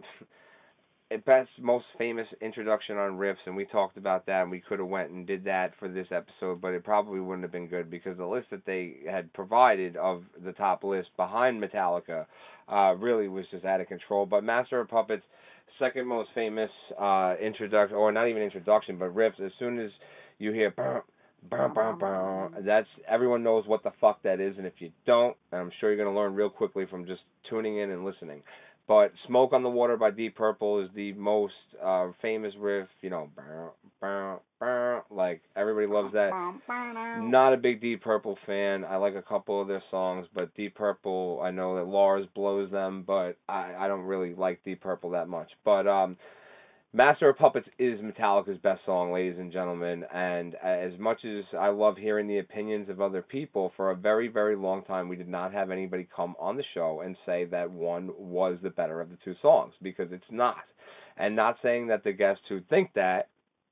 best most famous introduction on riffs, and we talked about that, and we could have went and did that for this episode, but it probably wouldn't have been good because the list that they had provided of the top list behind Metallica, uh, really was just out of control. But Master of Puppets second most famous uh introduction or not even introduction but riffs as soon as you hear bum, bum, bum, bum, that's everyone knows what the fuck that is and if you don't i'm sure you're going to learn real quickly from just tuning in and listening but smoke on the water by deep purple is the most uh famous riff you know Like everybody loves that. Not a big Deep Purple fan. I like a couple of their songs, but Deep Purple, I know that Lars blows them, but I I don't really like Deep Purple that much. But um Master of Puppets is Metallica's best song, ladies and gentlemen, and as much as I love hearing the opinions of other people, for a very, very long time we did not have anybody come on the show and say that one was the better of the two songs, because it's not. And not saying that the guests who think that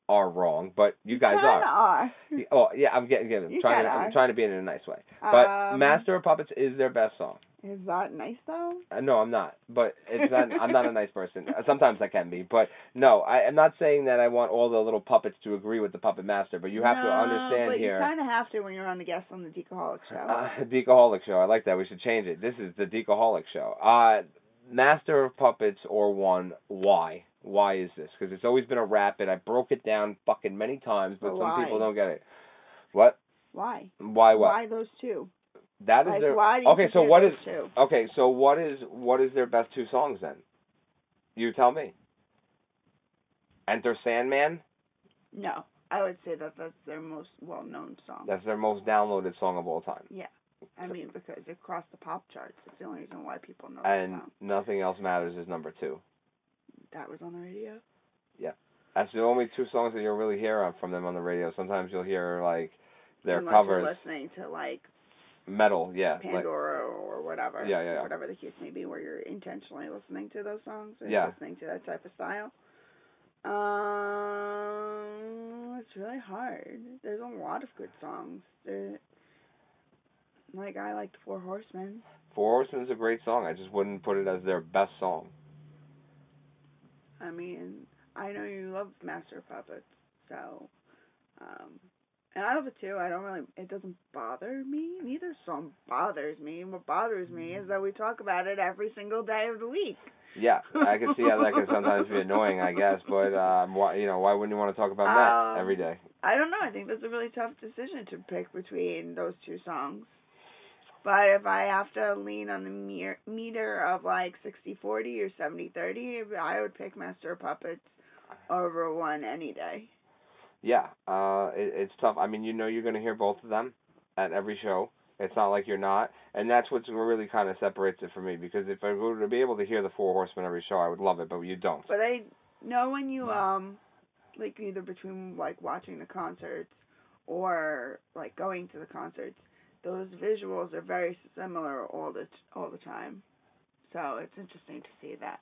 are wrong, but you guys are. are. Oh yeah, I'm getting, getting You trying to, I'm trying to be in a nice way. But Um, Master of Puppets is their best song. Is that nice though? Uh, no, I'm not. But it's not. I'm not a nice person. Uh, Sometimes I can be, but no, I, I'm not saying that I want all the little puppets to agree with the puppet master. But you have to No, understand but here. You kind of have to when you're on the guest on the Decoholic show. Uh, Decoholic show. I like that. We should change it. This is the Decoholic show. Uh, Master of Puppets or one. Why? Why is this? Because it's always been a rapid. I broke it down fucking many times, but But some people don't get it. What? why? Why? What? Why those two? That is Like, their. why do you okay, so what is? two? Okay, so what is what is their best two songs then? You tell me. Enter Sandman. No, I would say that that's their most well-known song. That's their most downloaded song of all time. Yeah, I mean, because it crossed the pop charts. That's the only reason why people know And that song. nothing else matters is number two. That was on the radio. Yeah, that's the only two songs that you'll really hear from them on the radio. Sometimes you'll hear like their Unless covers, listening to like metal, yeah, like Pandora or whatever. Yeah, yeah, yeah. Whatever the case may be, where you're intentionally listening to those songs or Yeah. listening to that type of style. Um, it's really hard. There's a lot of good songs. There, like I liked Four Horsemen. Four Horsemen's a great song. I just wouldn't put it as their best song. I mean, I know you love Master Puppets, so um and I love it too. I don't really it doesn't bother me. Neither song bothers me. What bothers me is that we talk about it every single day of the week. Yeah, I can see how that can sometimes be annoying, I guess. But um, why, you know, why wouldn't you want to talk about Um, that every day? I don't know. I think that's a really tough decision to pick between those two songs. But if I have to lean on the mere- meter of like 60-40 or 70-30, I would pick Master of Puppets over one any day. Yeah, uh, it, it's tough. I mean, you know, you're going to hear both of them at every show. It's not like you're not, and that's what really kind of separates it for me. Because if I were to be able to hear the Four Horsemen every show, I would love it, but you don't. But I know when you um like either between like watching the concerts or like going to the concerts, those visuals are very similar all the all the time. So it's interesting to see that.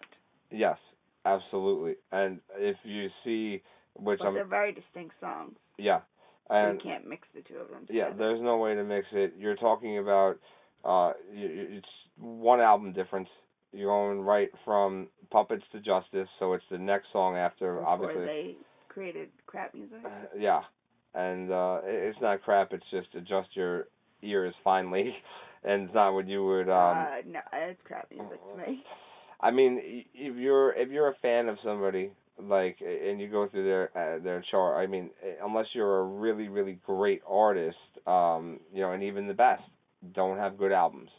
Yes, absolutely. And if you see, which But I'm, they're very distinct songs. yeah, So and you can't mix the two of them. Yeah, there's no way to mix it. You're talking about uh, it's one album difference. You're going right from Puppets to Justice, so it's the next song after, Before obviously. they created crap music. Uh, yeah, and uh, it's not crap. It's just adjust your ears finally, and it's not what you would. um uh, no, it's crap music to me. I mean, if you're if you're a fan of somebody like and you go through their uh, their chart, I mean, unless you're a really really great artist, um, you know, and even the best don't have good albums.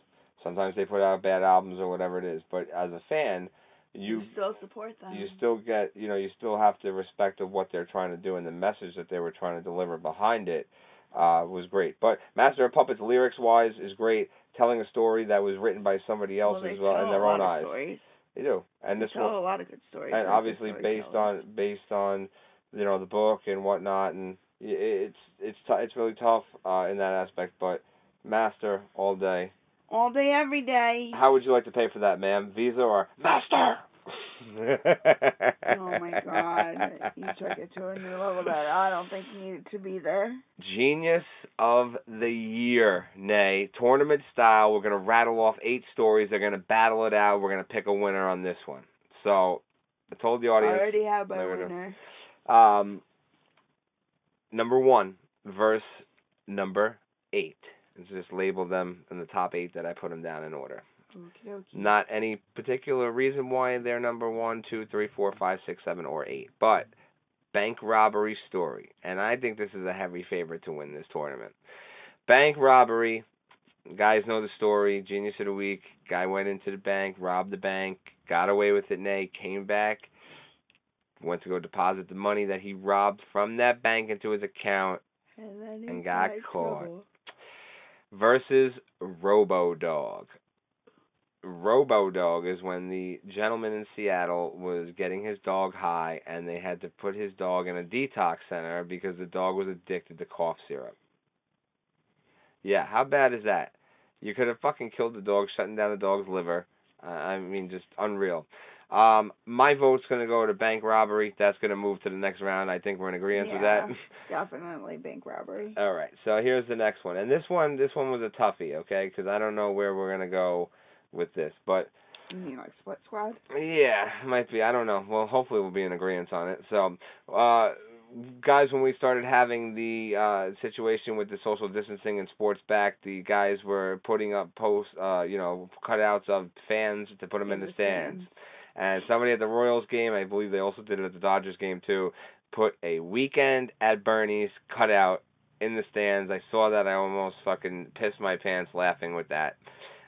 Sometimes they put out bad albums or whatever it is, but as a fan, you still support them. you still get you know you still have to respect of what they're trying to do and the message that they were trying to deliver behind it uh was great but master of puppets lyrics wise is great telling a story that was written by somebody else well, as well in their own eyes Stories. They do and They this tell one a lot of good stories. and obviously based on based on you know the book and whatnot and it's it's t- it's really tough uh in that aspect but master all day all day, every day. how would you like to pay for that ma'am visa or master Oh my god, you took it to a new level that I don't think needed to be there. Genius of the year, nay, tournament style. We're gonna rattle off eight stories. They're gonna battle it out. We're gonna pick a winner on this one. So, I told the audience. I already have my winner. Um, number one verse number eight. Let's just label them in the top eight that I put them down in order. Okie dokie. Not any particular reason why they're number one, two, three, four, five, six, seven, or eight, but bank robbery story, and I think this is a heavy favorite to win this tournament. Bank robbery. Guys know the story. Genius of the week. Guy went into the bank, robbed the bank, got away with it. Nay, came back, went to go deposit the money that he robbed from that bank into his account And And got caught. trouble. versus Robo Dog. Robo Dog is when the gentleman in Seattle was getting his dog high and they had to put his dog in a detox center because the dog was addicted to cough syrup. Yeah, how bad is that? You could have fucking killed the dog, shutting down the dog's liver. Uh, I mean, just unreal. Um, my vote's gonna go to bank robbery. That's gonna move to the next round. I think we're in agreement with that. Definitely bank robbery. All right, so here's the next one, and this one, this one was a toughie, okay? Because I don't know where we're gonna go with this, but You mean like split squad? yeah, might be. I don't know. Well, hopefully we'll be in agreement on it. So, uh, guys, when we started having the uh situation with the social distancing and sports back, the guys were putting up posts, uh, you know, cutouts of fans to put them in, the stands. And somebody at the Royals game, I believe they also did it at the Dodgers game too, put a weekend at Bernie's cutout in the stands. I saw that. I almost fucking pissed my pants laughing with that.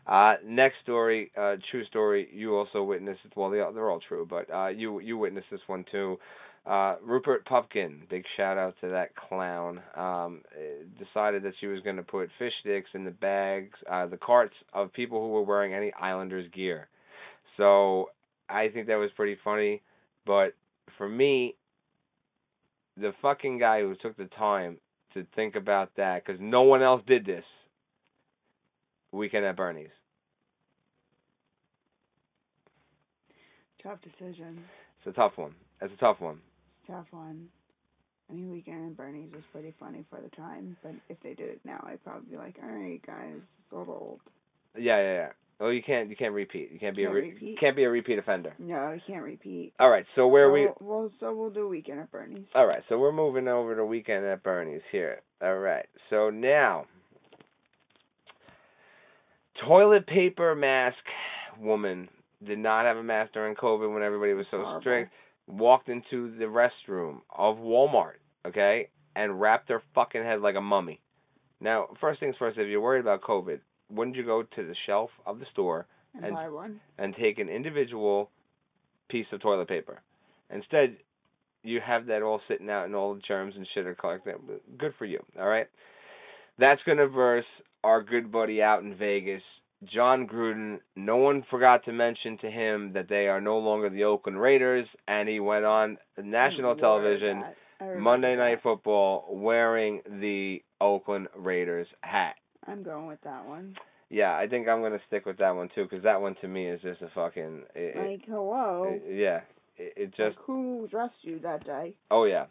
Uh, next story, uh, true story. You also witnessed. Well, they are, they're all true, but uh, you you witnessed this one too. Uh, Rupert Pupkin, big shout out to that clown. Um, eh, decided that she was going to put fish sticks in the bags, uh, the carts of people who were wearing any Islanders gear. So I think that was pretty funny. But for me, the fucking guy who took the time to think about that, because no one else did this. Weekend at Bernie's. Tough decision. It's a tough one. It's a tough one. Tough one. I mean, Weekend at Bernie's was pretty funny for the time, but if they did it now, I'd probably be like, all right, guys, it's a little old. Yeah, yeah, yeah. Well, you can't you can't repeat. You can't be Can't a re- repeat? can't be a repeat offender. No, you can't repeat. All right, so where so, we Well, so we'll do Weekend at Bernie's. All right, so we're moving over to weekend at Bernie's here. All right, so now toilet paper mask woman did not have a mask during COVID when everybody was so Horrible. strict. Walked into the restroom of Walmart, okay, and wrapped her fucking head like a mummy. Now, first things first, if you're worried about COVID, wouldn't you go to the shelf of the store And, And- buy one. and take an individual piece of toilet paper. Instead, you have that all sitting out and all the germs and shit are collected. Good for you, all right? That's going to verse our good buddy out in Vegas, Jon Gruden. No one forgot to mention to him that they are no longer the Oakland Raiders, and he went on national television, Monday that. Night Football, wearing the Oakland Raiders hat. I'm going with that one. Yeah, I think I'm gonna stick with that one too, because that one to me is just a fucking. It- Like, hello. it- yeah, it, it just. like, who dressed you that day? Oh yeah.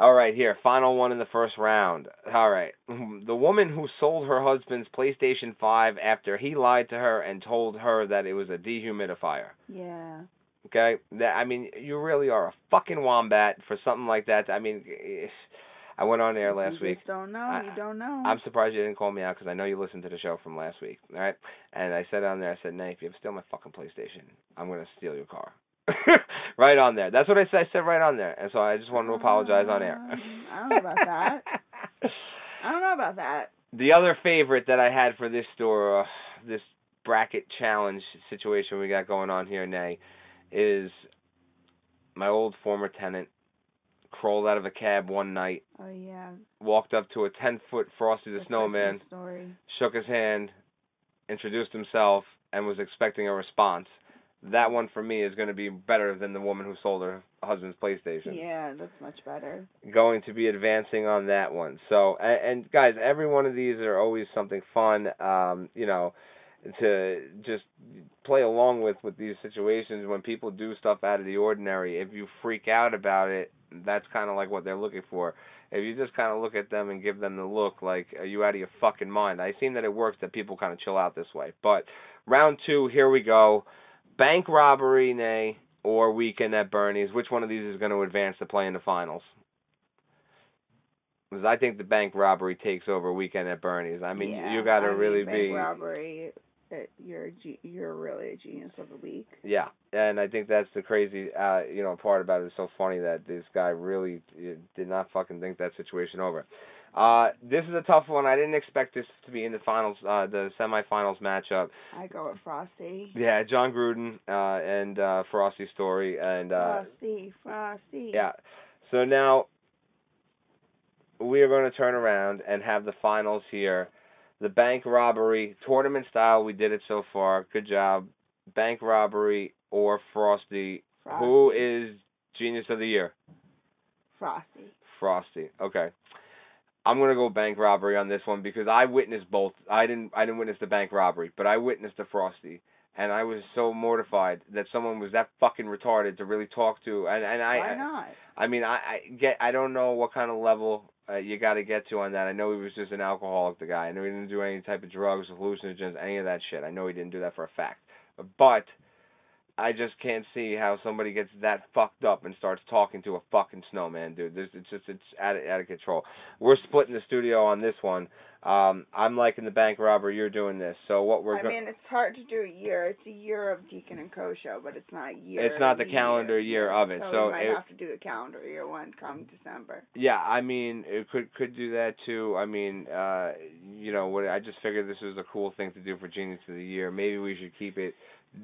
All right, here, final one in the first round. All right, the woman who sold her husband's PlayStation 5 after he lied to her and told her that it was a dehumidifier. Yeah. Okay, that I mean, you really are a fucking wombat for something like that. I mean, I went on air last you week. Don't know. I- you don't know. I'm surprised you didn't call me out because I know you listened to the show from last week. All right, and I said on there, I said, Nate, if you ever steal my fucking PlayStation, I'm gonna steal your car. right on there. That's what I said. I said right on there, and so I just wanted to apologize on air. Um, I don't know about that. I don't know about that. the other favorite that I had for this store, uh, this bracket challenge situation we got going on here, Nay, is my old former tenant crawled out of a cab one night, Oh yeah. walked up to a ten foot Frosty the The Snowman, Story. shook his hand, introduced himself, and was expecting a response. That one for me is going to be better than the woman who sold her husband's PlayStation. Yeah, that's much better. Going to be advancing on that one. So, and, and guys, every one of these are always something fun. Um, you know, to just play along with with these situations when people do stuff out of the ordinary. If you freak out about it, that's kind of like what they're looking for. If you just kind of look at them and give them the look like, are you out of your fucking mind? I seen that it works that people kind of chill out this way. But round two, here we go. Bank robbery, nay, or weekend at Bernie's. Which one of these is going to advance to play in the finals? Because I think the bank robbery takes over weekend at Bernie's. I mean, yeah, you got to really bank be. robbery. you're a you're really a genius of the week. Yeah, and I think that's the crazy, uh, you know, part about it. It's so funny that this guy really uh, did not fucking think that situation over. Uh, this is a tough one. I didn't expect this to be in the finals, uh, the semifinals matchup. I go with Frosty. Yeah, Jon Gruden uh, and uh, Frosty Story, and uh, Frosty, Frosty. yeah. So now we are going to turn around and have the finals here. The bank robbery tournament style. We did it so far. Good job. Bank robbery or Frosty. Frosty. Who is genius of the year? Frosty? Frosty. Okay. I'm gonna go bank robbery on this one because I witnessed both. I didn't. I didn't witness the bank robbery, but I witnessed the Frosty, and I was so mortified that someone was that fucking retarded to really talk to. And and I. Why not? I mean, I, I get. I don't know what kind of level uh, you got to get to on that. I know he was just an alcoholic. The guy. I know he didn't do any type of drugs, hallucinogens, any of that shit. I know he didn't do that for a fact. But I just can't see how somebody gets that fucked up and starts talking to a fucking snowman, dude. There's, it's just it's out of, out of control. We're splitting the studio on this one. Um, I'm liking the bank robber. You're doing this. So what we're I mean, it's hard to do a year. It's a year of Deacon and Co show, but it's not a year. It's not the calendar year of it, So, so we might it- have to do the calendar year one come December. Yeah, I mean, it could could do that too. I mean, uh, you know, what I just figured this was a cool thing to do for Genius of the Year. Maybe we should keep it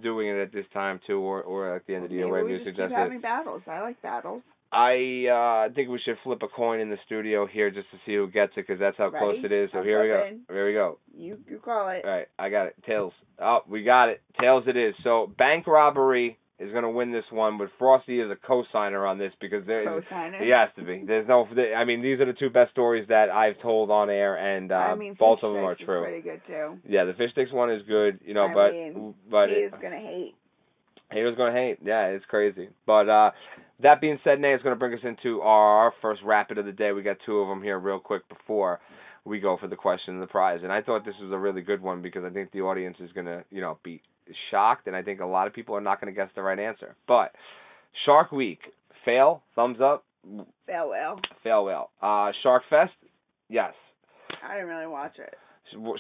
doing it at this time too, or or at the end of the year, whatever we you just keep having battles. I like battles. I uh think we should flip a coin in the studio here just to see who gets it because that's how close it is. So I'm here we go. Here we go. You you call it. All right, I got it. Tails. Oh, we got it. Tails it is. So bank robbery is gonna win this one, but Frosty is a co-signer on this because there Co-signer. he has to be. There's no. I mean, these are the two best stories that I've told on air, and uh, I mean, both of them are is true. Pretty good too. Yeah, the fish sticks one is good, you know, I but mean, but he it, is gonna hate. He haters gonna hate. Yeah, it's crazy. But uh, that being said, Nate, it's gonna bring us into our first rapid of the day. We got two of them here, real quick, before we go for the question and the prize. And I thought this was a really good one because I think the audience is gonna, you know, be shocked, and I think a lot of people are not gonna guess the right answer. But Shark Week, fail, thumbs up, Fail well. fail, well. Uh, Shark Fest, yes. I didn't really watch it.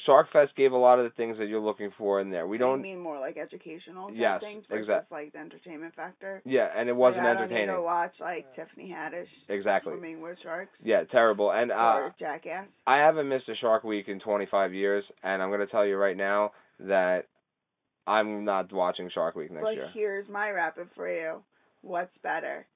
Shark Fest gave a lot of the things that you're looking for in there. We don't. mean more like educational Yes, things versus exact- like the entertainment factor. Yeah, and it wasn't like, I don't need to watch like Tiffany Haddish Exactly. swimming with sharks Yeah, terrible. And uh, Jackass. I haven't missed a Shark Week in 25 years, and I'm gonna tell you right now that I'm not watching Shark Week next but year. here's my rapid for you. What's better,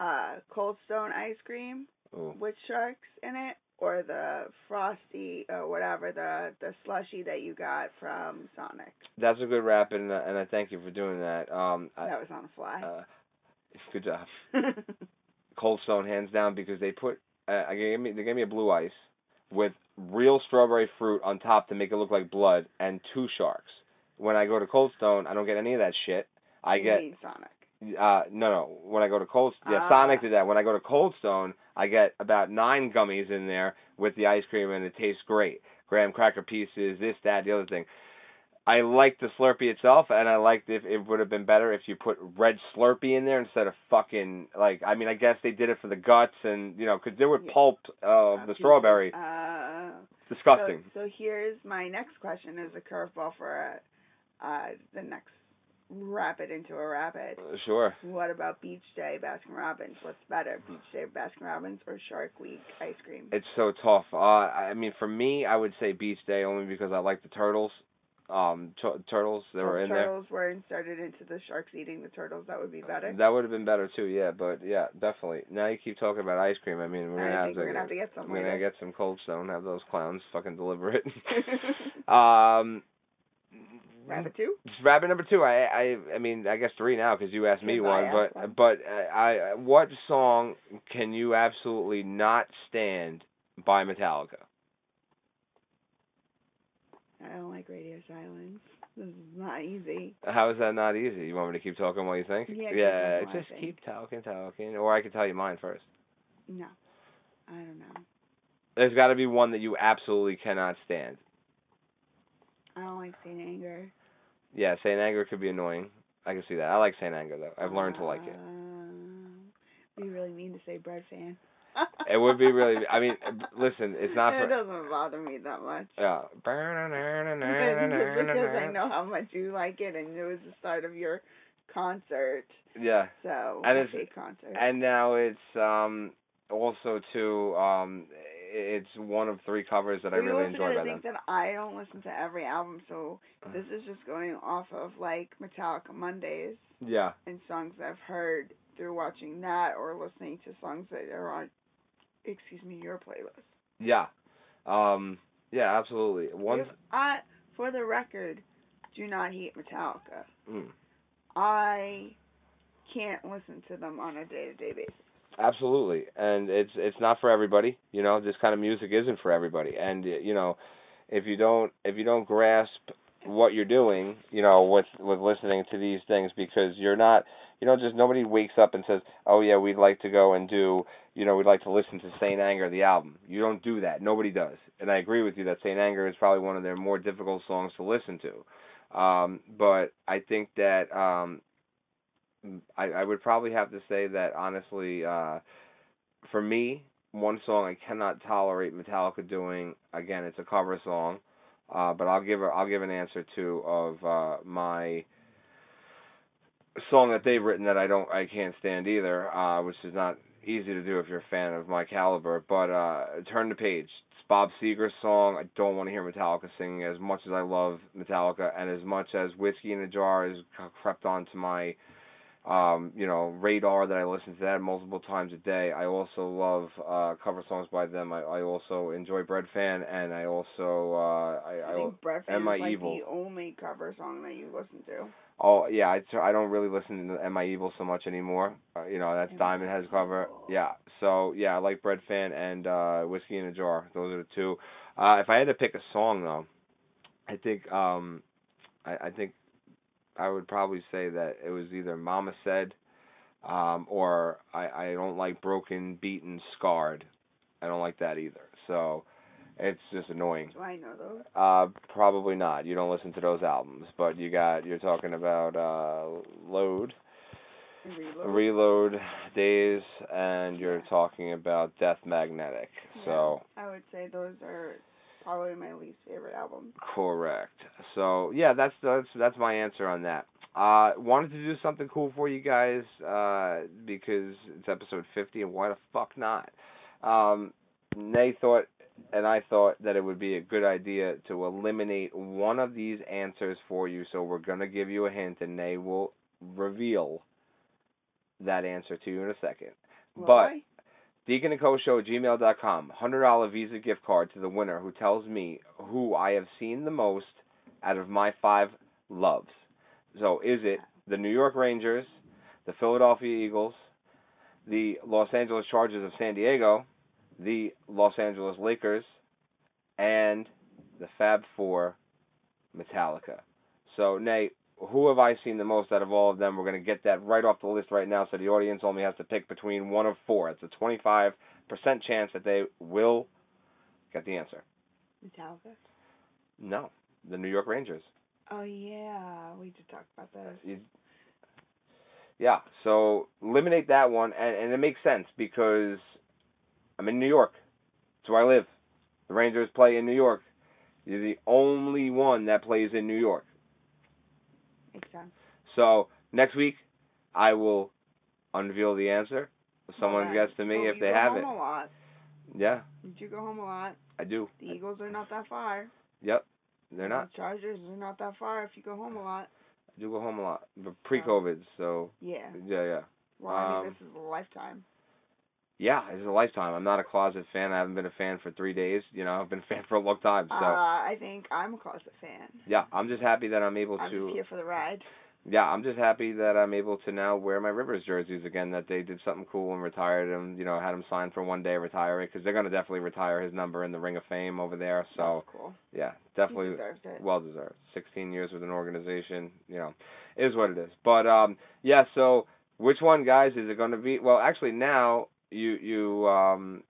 uh, Cold Stone ice cream Ooh. with sharks in it, or the frosty or whatever the the slushy that you got from Sonic? That's a good rap, and uh, and I thank you for doing that. Um, I, that was on the fly. uh, good job. Cold Stone, hands down, because they put uh, I gave me they gave me a blue ice with real strawberry fruit on top to make it look like blood, and two sharks. When I go to Cold Stone, I don't get any of that shit. I You get mean Sonic. Uh, no, no. When I go to Cold, yeah, Ah. Sonic did that. When I go to Cold Stone, I get about nine gummies in there with the ice cream, and it tastes great. Graham cracker pieces, this, that, the other thing. I like the Slurpee itself, and I liked if it would have been better if you put red Slurpee in there instead of fucking like. I mean, I guess they did it for the guts, and you know, because there were Yeah. pulp of the strawberry. Uh, Disgusting. So, so here's my next question: is a curveball for uh, uh, the next rapid into a rapid. Sure. What about Beach Day Baskin Robbins? What's better, Beach Day Baskin Robbins or Shark Week ice cream? It's so tough. Uh, I mean, for me, I would say Beach Day only because I like the turtles. Um, t- turtles that were If in there. turtles were inserted into the sharks eating the turtles, that would be better. That would have been better too, yeah. But yeah, definitely. Now you keep talking about ice cream. I mean, we're gonna I have to. we're gonna have to get some. I'm gonna get some Cold Stone. Have those clowns fucking deliver it. um, Rabbit two. rabbit number two. I I I mean I guess three now because you asked me one. asked But one. but uh, I what song can you absolutely not stand by Metallica? I don't like radio silence. This is not easy. How is that not easy? You want me to keep talking while you think? Yeah, yeah just keep talking, talking, or I can tell you mine first. No, I don't know. There's got to be one that you absolutely cannot stand. I don't like Saint Anger. Yeah, Saint Anger could be annoying. I can see that. I like Saint Anger though. I've learned to like it. Um, Be really mean to say bread fan. It would be really. I mean, listen, it's not It for. doesn't bother me that much. Yeah. Because I know how much you like it, and it was the start of your concert, Yeah. so And I it's- hate concert. And now it's um also too um it's one of three covers that I really enjoy by them. think that I don't listen to every album, so this is just going off of like Metallica Mondays Yeah. and songs I've heard through watching that or listening to songs that are on, excuse me, your playlist. Yeah. Um yeah, absolutely. One. If I, for the record, do not hate Metallica. mm, I can't listen to them on a day-to-day basis. Absolutely. And it's it's not for everybody, you know, this kind of music isn't for everybody. And you know, if you don't if you don't grasp what you're doing, you know, with with listening to these things because you're not you know, just nobody wakes up and says, "Oh yeah, we'd like to go and do, you know, we'd like to listen to Saint Anger the album." You don't do that. Nobody does. And I agree with you that Saint Anger is probably one of their more difficult songs to listen to. Um, but I think that um, I, I would probably have to say that honestly, uh, for me, one song I cannot tolerate Metallica doing. Again, it's a cover song, uh, but I'll give a, I'll give an answer to of uh, my song that they've written that I don't I can't stand either, uh, which is not easy to do if you're a fan of my caliber. But uh, turn the page. It's Bob Seger's song. I don't want to hear Metallica singing as much as I love Metallica, and as much as Whiskey in a Jar has crept onto my um, you know, radar that I listen to that multiple times a day. I also love uh cover songs by them. I, I also enjoy Breadfan and I also uh I, I I think Breadfan Am I is like Evil? the only cover song that you listen to. Oh yeah, I I don't really listen to Am I Evil so much anymore. Uh, you know, that's Am Diamond has cover. Yeah. So yeah, I like Breadfan and uh Whiskey in a Jar. Those are the two. Uh if I had to pick a song though, I think um I, I think I would probably say that it was either Mama Said um or I, I don't like Broken, Beaten, Scarred. I don't like that either. So it's just annoying. Do I know those? Uh, probably not. You don't listen to those albums, but you got you're talking about uh, Load, Reload. Reload, Days, and you're Yeah. talking about Death Magnetic. So I would say those are probably my least favorite albums. correct. So yeah, that's that's that's my answer on that. Uh, wanted to do something cool for you guys uh, because it's episode 50, and why the fuck not? Um, Nay thought, and I thought that it would be a good idea to eliminate one of these answers for you. So we're gonna give you a hint, and Nay will reveal that answer to you in a second. Will But I? Deacon and Co Show at gmail.com. $100 Visa gift card to the winner who tells me who I have seen the most out of my five loves. So is it the New York Rangers, the Philadelphia Eagles, the Los Angeles Chargers of San Diego, the Los Angeles Lakers, and the Fab Four Metallica. So, Nate, who have I seen the most out of all of them? We're going to get that right off the list right now, so the audience only has to pick between one of four. It's a 25% chance that they will get the answer. Metallica. No, the New York Rangers. Oh yeah, we did talk about. You- Yeah, so eliminate that one, and, and it makes sense because I'm in New York. That's where I live. The Rangers play in New York. You're the only one that plays in New York. Makes sense. So next week, I will unveil the answer. Someone Well, gets to me if you they go have home it. A lot. Yeah, you go home a lot? I do. The Eagles are not that far. Yep, they're not. The Chargers are not that far if you go home a lot. I do go home a lot, but pre-COVID. So Yeah. yeah, yeah. Well, I mean, Um, this is a lifetime. Yeah, it's a lifetime. I'm not a closet fan. I haven't been a fan for three days. You know, I've been a fan for a long time. So Uh, I think I'm a closet fan. yeah, I'm just happy that I'm able to. I'm to. just here for the ride. Yeah, I'm just happy that I'm able to now wear my Rivers jerseys again. That they did something cool and retired him. You know, had him sign for one day, retire it because they're gonna definitely retire his number in the Ring of Fame over there. So cool. yeah, definitely deserves it. well deserved. 16 years with an organization, you know, is what it is. But um, yeah. So which one, guys, is it going to be? Well, actually, now you you um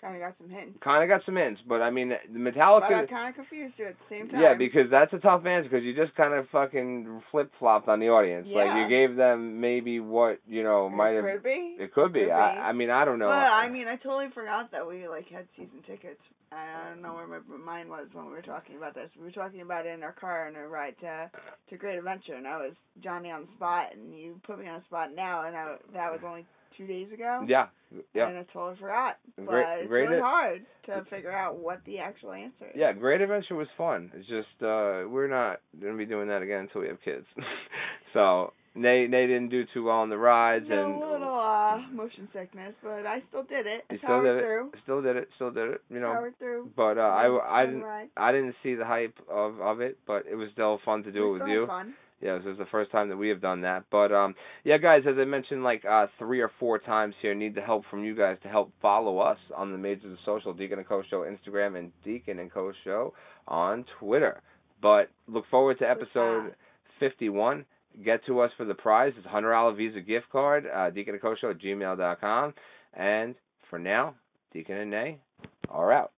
Kind of got some hints. Kind of got some hints, but I mean, the But Metallica. I kind of confused you at the same time. Yeah, because that's a tough answer because you just kind of fucking flip flopped on the audience. Yeah. Like you gave them maybe what you know might have. could be. It could be. Could I, be. I mean, I don't know. But I mean, I totally forgot that we like had season tickets. I don't know where my mind was when we were talking about this. We were talking about it in our car on our ride to to Great Adventure, and I was Johnny on the spot, and you put me on the spot now, and I, that was only two days ago. yeah, yeah, And I totally forgot. But Great- it's great really it- hard to figure out what the actual answer is. yeah. Great Adventure was fun. It's just uh we're not gonna be doing that again until we have kids. so they they didn't do too well on the rides No and a little uh motion sickness, but I still did it. I still did it. through. still did it, still did it. You know, Powered through. but uh, I I didn't ride. I didn't see the hype of of it, but it was still fun to do it We with you. Fun. Yeah, this is the first time that we have done that. But um yeah guys, as I mentioned like uh three or four times here, need the help from you guys to help follow us on the Majors of Social, Deacon and Co Show Instagram and Deacon and Co Show on Twitter. But look forward to episode fifty one. Get to us for the prize. It's a hundred dollar Visa gift card, uh Deacon and Co Show at gmail dot com. And for now, Deacon and Nay are out.